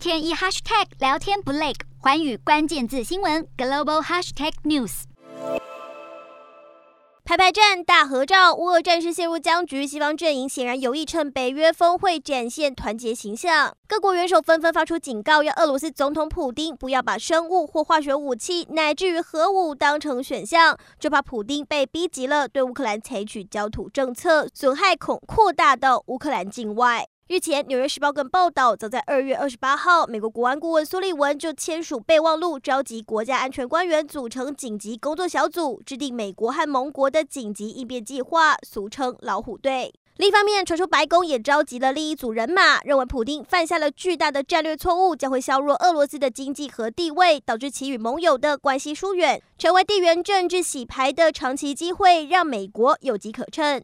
天一 hashtag 聊天不累，寰宇关键字新闻 global hashtag news。排排站大合照，乌俄战事陷入僵局，西方阵营显然有意趁北约峰会展现团结形象。各国元首纷纷发出警告，要俄罗斯总统普丁不要把生物或化学武器，乃至于核武当成选项，就怕普丁被逼急了，对乌克兰采取焦土政策，损害恐扩大到乌克兰境外。日前，《纽约时报》更报道，早在二月二十八号，美国国安顾问苏利文就签署备忘录，召集国家安全官员组成紧急工作小组，制定美国和盟国的紧急应变计划，俗称“老虎队”。另一方面，传出白宫也召集了另一组人马，认为普丁犯下了巨大的战略错误，将会削弱俄罗斯的经济和地位，导致其与盟友的关系疏远，成为地缘政治洗牌的长期机会，让美国有机可乘。